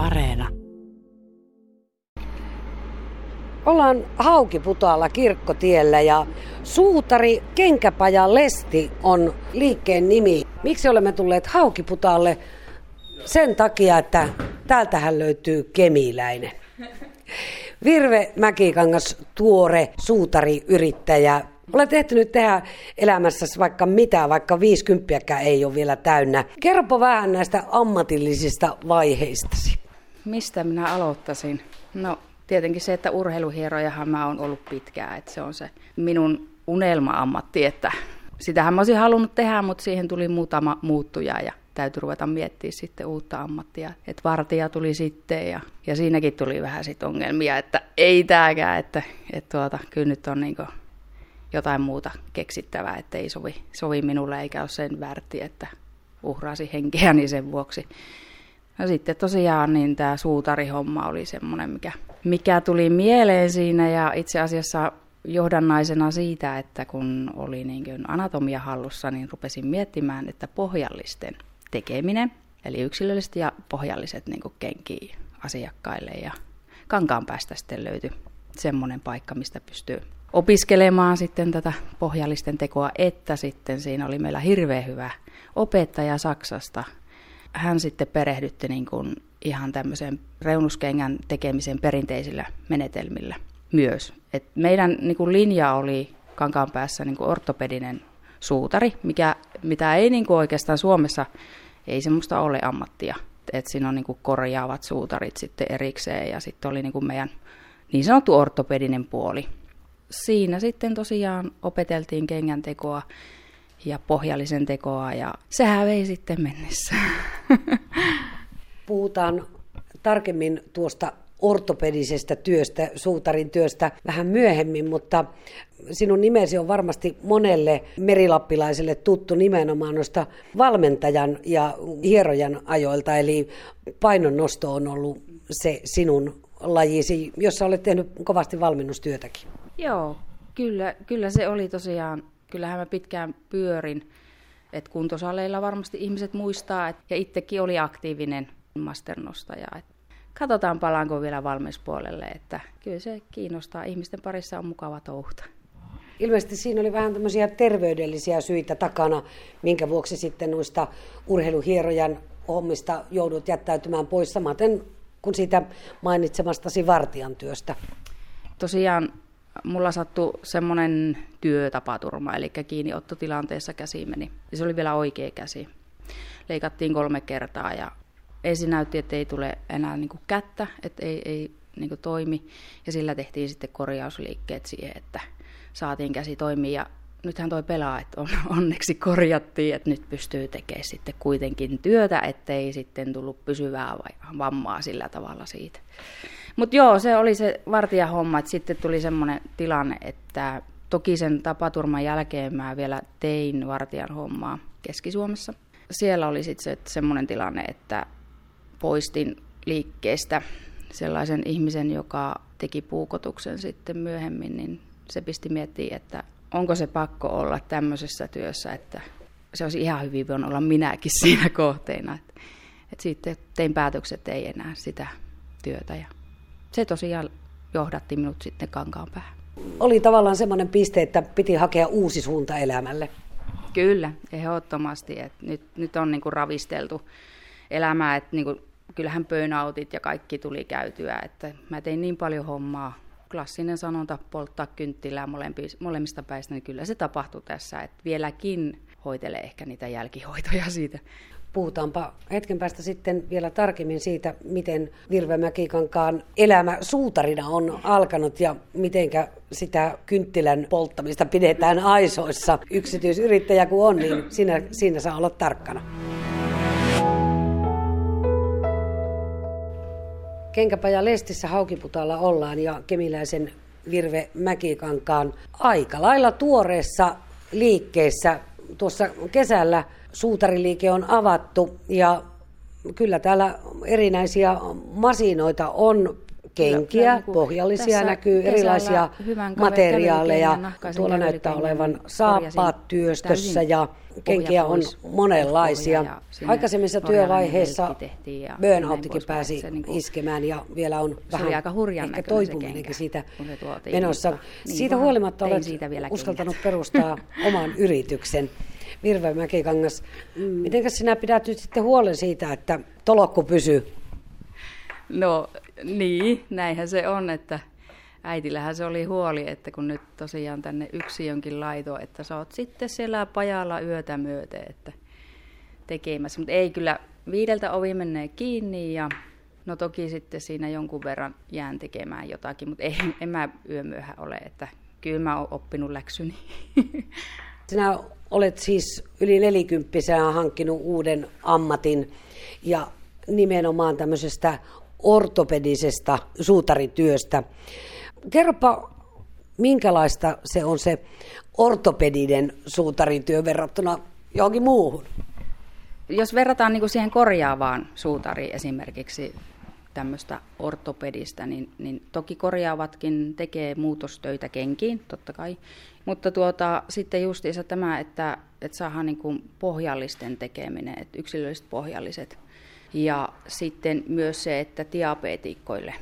Areena. Ollaan Haukiputaalla kirkkotiellä ja suutari Kenkäpaja Lesti on liikkeen nimi. Miksi olemme tulleet Haukiputaalle? Sen takia, että täältähän löytyy kemiläinen. Virve Mäkikangas, tuore suutari-yrittäjä. Olet ehtinyt tehdä elämässäsi vaikka mitä, vaikka 50 ei ole vielä täynnä. Kerropa vähän näistä ammatillisista vaiheistasi. Mistä minä aloittaisin? No tietenkin se, että urheiluhierojahan mä oon ollut pitkään, että se on se minun unelma-ammatti, että sitähän mä olisin halunnut tehdä, mutta siihen tuli muutama muuttuja ja täytyy ruveta miettimään sitten uutta ammattia. Että vartija tuli sitten ja, ja siinäkin tuli vähän sit ongelmia, että ei tääkään, että, että tuota, kyllä nyt on niin jotain muuta keksittävää, että ei sovi, sovi minulle eikä ole sen väärti, että uhrasi henkeäni sen vuoksi. No sitten tosiaan niin tämä suutarihomma oli semmoinen, mikä, mikä tuli mieleen siinä ja itse asiassa johdannaisena siitä, että kun oli niin anatomia hallussa, niin rupesin miettimään, että pohjallisten tekeminen, eli yksilölliset ja pohjalliset niin kenkiin asiakkaille ja kankaan päästä sitten löytyi semmoinen paikka, mistä pystyy opiskelemaan sitten tätä pohjallisten tekoa, että sitten siinä oli meillä hirveän hyvä opettaja Saksasta. Hän sitten perehdytti niin kuin ihan tämmöisen reunuskengän tekemisen perinteisillä menetelmillä myös. Et meidän niin kuin linja oli kankaan päässä niin kuin ortopedinen suutari, mikä, mitä ei niin kuin oikeastaan Suomessa, ei semmoista ole ammattia. Et siinä on niin kuin korjaavat suutarit sitten erikseen ja sitten oli niin kuin meidän niin sanottu ortopedinen puoli. Siinä sitten tosiaan opeteltiin kengän tekoa ja pohjallisen tekoa ja sehän vei sitten mennessä. Puhutaan tarkemmin tuosta ortopedisesta työstä, suutarin työstä vähän myöhemmin, mutta sinun nimesi on varmasti monelle merilappilaiselle tuttu nimenomaan noista valmentajan ja hierojan ajoilta, eli painonnosto on ollut se sinun lajisi, jossa olet tehnyt kovasti valmennustyötäkin. Joo, kyllä, kyllä se oli tosiaan, kyllähän mä pitkään pyörin, että kuntosaleilla varmasti ihmiset muistaa, et, ja itsekin oli aktiivinen masternostaja. Et katsotaan palaanko vielä valmispuolelle, että kyllä se kiinnostaa. Ihmisten parissa on mukava touhuta. Ilmeisesti siinä oli vähän tämmöisiä terveydellisiä syitä takana, minkä vuoksi sitten noista urheiluhierojan hommista joudut jättäytymään pois samaten kuin siitä mainitsemastasi vartijan työstä. Tosiaan mulla sattui semmoinen työtapaturma, eli kiinniottotilanteessa käsi meni. Se oli vielä oikea käsi. Leikattiin kolme kertaa ja ensin näytti, että ei tule enää niin kuin kättä, että ei, ei niin kuin toimi. Ja sillä tehtiin sitten korjausliikkeet siihen, että saatiin käsi toimia. Ja nythän toi pelaa, että on, onneksi korjattiin, että nyt pystyy tekemään sitten kuitenkin työtä, ettei sitten tullut pysyvää vammaa sillä tavalla siitä. Mutta joo, se oli se vartijahomma, että sitten tuli semmoinen tilanne, että toki sen tapaturman jälkeen mä vielä tein vartijan hommaa Keski-Suomessa. Siellä oli sitten se, semmoinen tilanne, että poistin liikkeestä sellaisen ihmisen, joka teki puukotuksen sitten myöhemmin, niin se pisti miettimään, että onko se pakko olla tämmöisessä työssä, että se olisi ihan hyvin voinut olla minäkin siinä kohteena. Että, että sitten tein päätökset, ei enää sitä työtä ja se tosiaan johdatti minut sitten kankaan päähän. Oli tavallaan semmoinen piste, että piti hakea uusi suunta elämälle. Kyllä, ehdottomasti. Että nyt, nyt on niin kuin ravisteltu elämää, että niin kuin kyllähän burnoutit ja kaikki tuli käytyä, että mä tein niin paljon hommaa. Klassinen sanonta polttaa kynttilää molemmista päistä, niin kyllä se tapahtui tässä, että vieläkin hoitelee ehkä niitä jälkihoitoja siitä. Puhutaanpa hetken päästä sitten vielä tarkemmin siitä, miten Virve Mäkikankaan elämä suutarina on alkanut ja mitenkä sitä kynttilän polttamista pidetään aisoissa. Yksityisyrittäjä kun on, niin siinä, siinä saa olla tarkkana. Kenkäpaja Lestissä Haukiputalla ollaan ja Kemiläisen Virve Mäkikankaan aika lailla tuoreessa liikkeessä. Tuossa kesällä suutariliike on avattu ja kyllä täällä erinäisiä masinoita on kenkiä, niin pohjallisia näkyy, erilaisia materiaaleja. Tuolla näyttää olevan saappaat työstössä ja kenkiä on monenlaisia. Aikaisemmissa työvaiheissa burnoutikin pääsi niin iskemään ja vielä on vähän aika ehkä toipuminenkin siitä menossa. Niin, siitä huolimatta olet siitä uskaltanut perustaa oman yrityksen. Virve Mäkikangas, mm. miten sinä pidät nyt sitten huolen siitä, että tolokku pysyy? No niin, näinhän se on, että äitillähän se oli huoli, että kun nyt tosiaan tänne yksi jonkin laito, että sä oot sitten siellä pajalla yötä myöten, että tekemässä. Mutta ei kyllä, viideltä ovi menee kiinni ja no toki sitten siinä jonkun verran jään tekemään jotakin, mutta ei, en mä yömyöhä ole, että kyllä mä oon oppinut läksyni. Sinä olet siis yli nelikymppisenä hankkinut uuden ammatin ja nimenomaan tämmöisestä ortopedisesta suutarityöstä. Kerropa, minkälaista se on se ortopedinen suutarityö verrattuna johonkin muuhun? Jos verrataan niin kuin siihen korjaavaan suutariin esimerkiksi tämmöistä ortopedistä, niin, niin toki korjaavatkin tekee muutostöitä kenkiin, totta kai. Mutta tuota, sitten justiinsa tämä, että, että saadaan niin kuin pohjallisten tekeminen, että yksilölliset pohjalliset. Ja sitten myös se, että diabeetikkoille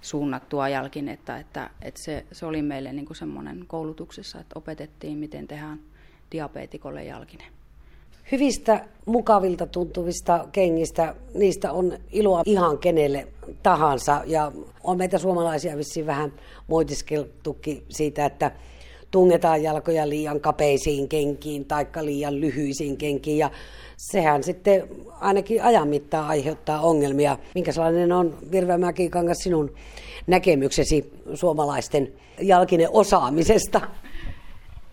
suunnattua jalkinetta, että, että se, se oli meille niin kuin semmoinen koulutuksessa, että opetettiin, miten tehdään diabeetikolle jalkine. Hyvistä, mukavilta tuntuvista kengistä, niistä on iloa ihan kenelle tahansa. Ja on meitä suomalaisia vissiin vähän moitiskeltukin siitä, että tungetaan jalkoja liian kapeisiin kenkiin tai liian lyhyisiin kenkiin. Ja sehän sitten ainakin ajan mittaan aiheuttaa ongelmia. Minkä sellainen on, Virve Mäkikangas, sinun näkemyksesi suomalaisten jalkinen osaamisesta?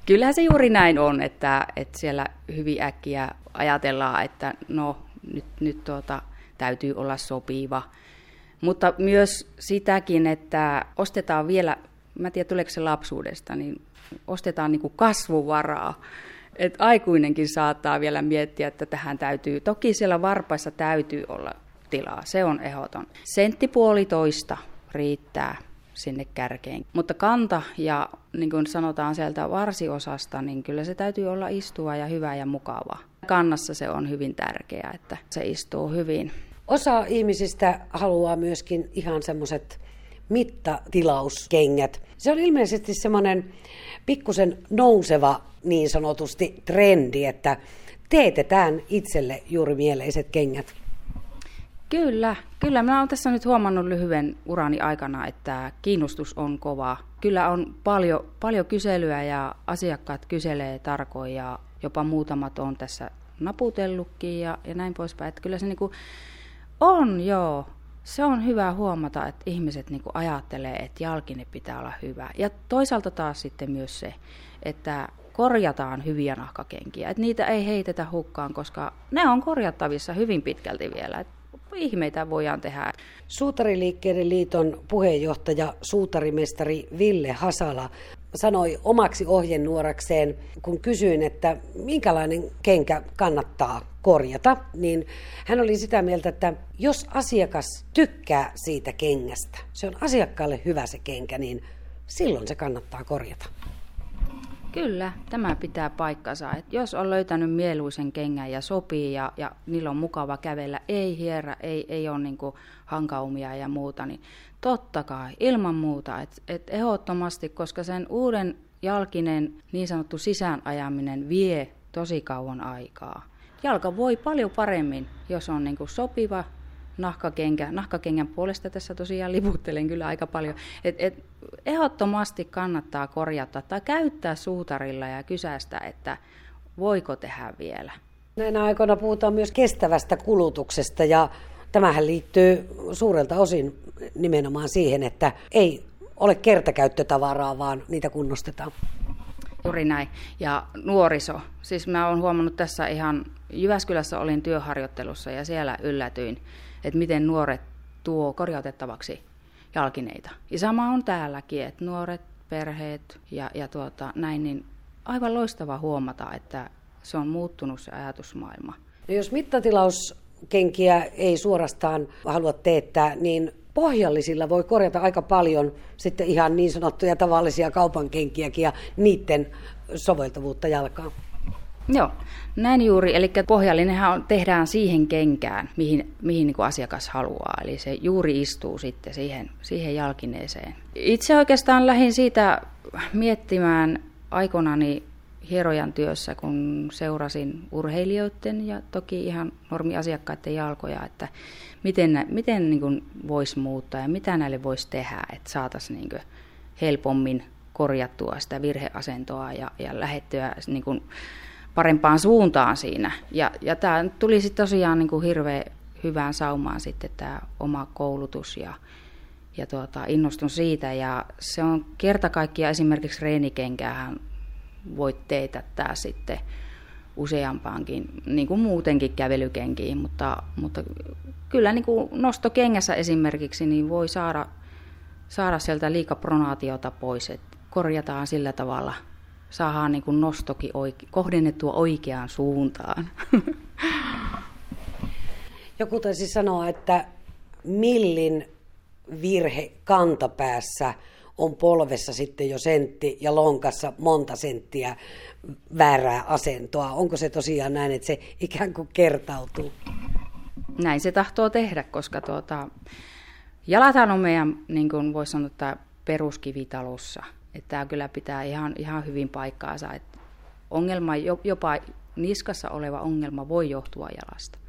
Kyllähän se juuri näin on, että, että siellä hyvin äkkiä ajatellaan, että no nyt, nyt tuota, täytyy olla sopiva. Mutta myös sitäkin, että ostetaan vielä, mä tiedän tuleeko se lapsuudesta, niin ostetaan niin kuin kasvuvaraa. Et aikuinenkin saattaa vielä miettiä, että tähän täytyy, toki siellä varpaissa täytyy olla tilaa, se on ehdoton. Sentti puolitoista riittää sinne kärkeen. Mutta kanta ja niin kuin sanotaan sieltä varsiosasta, niin kyllä se täytyy olla istuva ja hyvä ja mukava. Kannassa se on hyvin tärkeää, että se istuu hyvin. Osa ihmisistä haluaa myöskin ihan semmoiset mittatilauskengät. Se on ilmeisesti semmoinen pikkusen nouseva niin sanotusti trendi, että teetetään itselle juuri mieleiset kengät. Kyllä, kyllä. Mä oon tässä nyt huomannut lyhyen urani aikana, että kiinnostus on kova. Kyllä on paljon, paljon kyselyä ja asiakkaat kyselee tarkoin ja jopa muutamat on tässä naputellutkin ja, ja näin poispäin. Että kyllä se niinku on, joo. Se on hyvä huomata, että ihmiset niinku ajattelee, että jalkine pitää olla hyvä. Ja toisaalta taas sitten myös se, että korjataan hyviä nahkakenkiä. Että niitä ei heitetä hukkaan, koska ne on korjattavissa hyvin pitkälti vielä. Et ihmeitä voidaan tehdä. Suutariliikkeiden liiton puheenjohtaja, suutarimestari Ville Hasala sanoi omaksi ohjenuorakseen, kun kysyin, että minkälainen kenkä kannattaa korjata, niin hän oli sitä mieltä, että jos asiakas tykkää siitä kengästä, se on asiakkaalle hyvä se kenkä, niin silloin se kannattaa korjata. Kyllä, tämä pitää paikkansa. Et jos on löytänyt mieluisen kengän ja sopii ja, ja niillä on mukava kävellä, ei hierä, ei, ei ole niinku hankaumia ja muuta, niin totta kai, ilman muuta, että et ehdottomasti, koska sen uuden jalkinen niin sanottu sisäänajaminen vie tosi kauan aikaa. Jalka voi paljon paremmin, jos on niinku sopiva nahkakenkä. Nahkakengän puolesta tässä tosiaan liputtelen kyllä aika paljon. Et, et, ehdottomasti kannattaa korjata tai käyttää suutarilla ja kysästä, että voiko tehdä vielä. Näinä aikoina puhutaan myös kestävästä kulutuksesta ja tämähän liittyy suurelta osin nimenomaan siihen, että ei ole kertakäyttötavaraa, vaan niitä kunnostetaan. Juuri näin. Ja nuoriso. Siis mä oon huomannut tässä ihan, Jyväskylässä olin työharjoittelussa ja siellä yllätyin että miten nuoret tuo korjautettavaksi jalkineita. Ja sama on täälläkin, että nuoret, perheet ja, ja tuota, näin, niin aivan loistava huomata, että se on muuttunut se ajatusmaailma. No jos mittatilauskenkiä ei suorastaan halua teettää, niin pohjallisilla voi korjata aika paljon sitten ihan niin sanottuja tavallisia kaupankenkiäkin ja niiden soveltuvuutta jalkaan. Joo, näin juuri. Eli pohjallinenhan tehdään siihen kenkään, mihin, mihin niin asiakas haluaa. Eli se juuri istuu sitten siihen, siihen jalkineeseen. Itse oikeastaan lähdin siitä miettimään aikanani hierojan työssä, kun seurasin urheilijoiden ja toki ihan normiasiakkaiden jalkoja, että miten, miten niin voisi muuttaa ja mitä näille voisi tehdä, että saataisiin niin helpommin korjattua sitä virheasentoa ja, ja lähettyä niin kuin parempaan suuntaan siinä. Ja, ja tämä tuli sitten tosiaan niin kuin hirveän hyvään saumaan sitten tämä oma koulutus ja, ja tuota, innostun siitä. Ja se on kerta kaikkiaan esimerkiksi reenikenkäähän voit teetättää sitten useampaankin, niin kuin muutenkin kävelykenkiin, mutta, mutta kyllä niin kuin nostokengässä esimerkiksi niin voi saada, saada sieltä liikapronaatiota pois, että korjataan sillä tavalla, saadaan niin kuin nostokin oike- kohdennettua oikeaan suuntaan. Joku taisi sanoa, että millin virhe kantapäässä on polvessa sitten jo sentti ja lonkassa monta senttiä väärää asentoa. Onko se tosiaan näin, että se ikään kuin kertautuu? Näin se tahtoo tehdä, koska tuota, jalathan on meidän, niin kuin voisi sanoa, että peruskivitalossa. Että tämä kyllä pitää ihan, ihan hyvin paikkaansa. Että ongelma, jopa niskassa oleva ongelma voi johtua jalasta.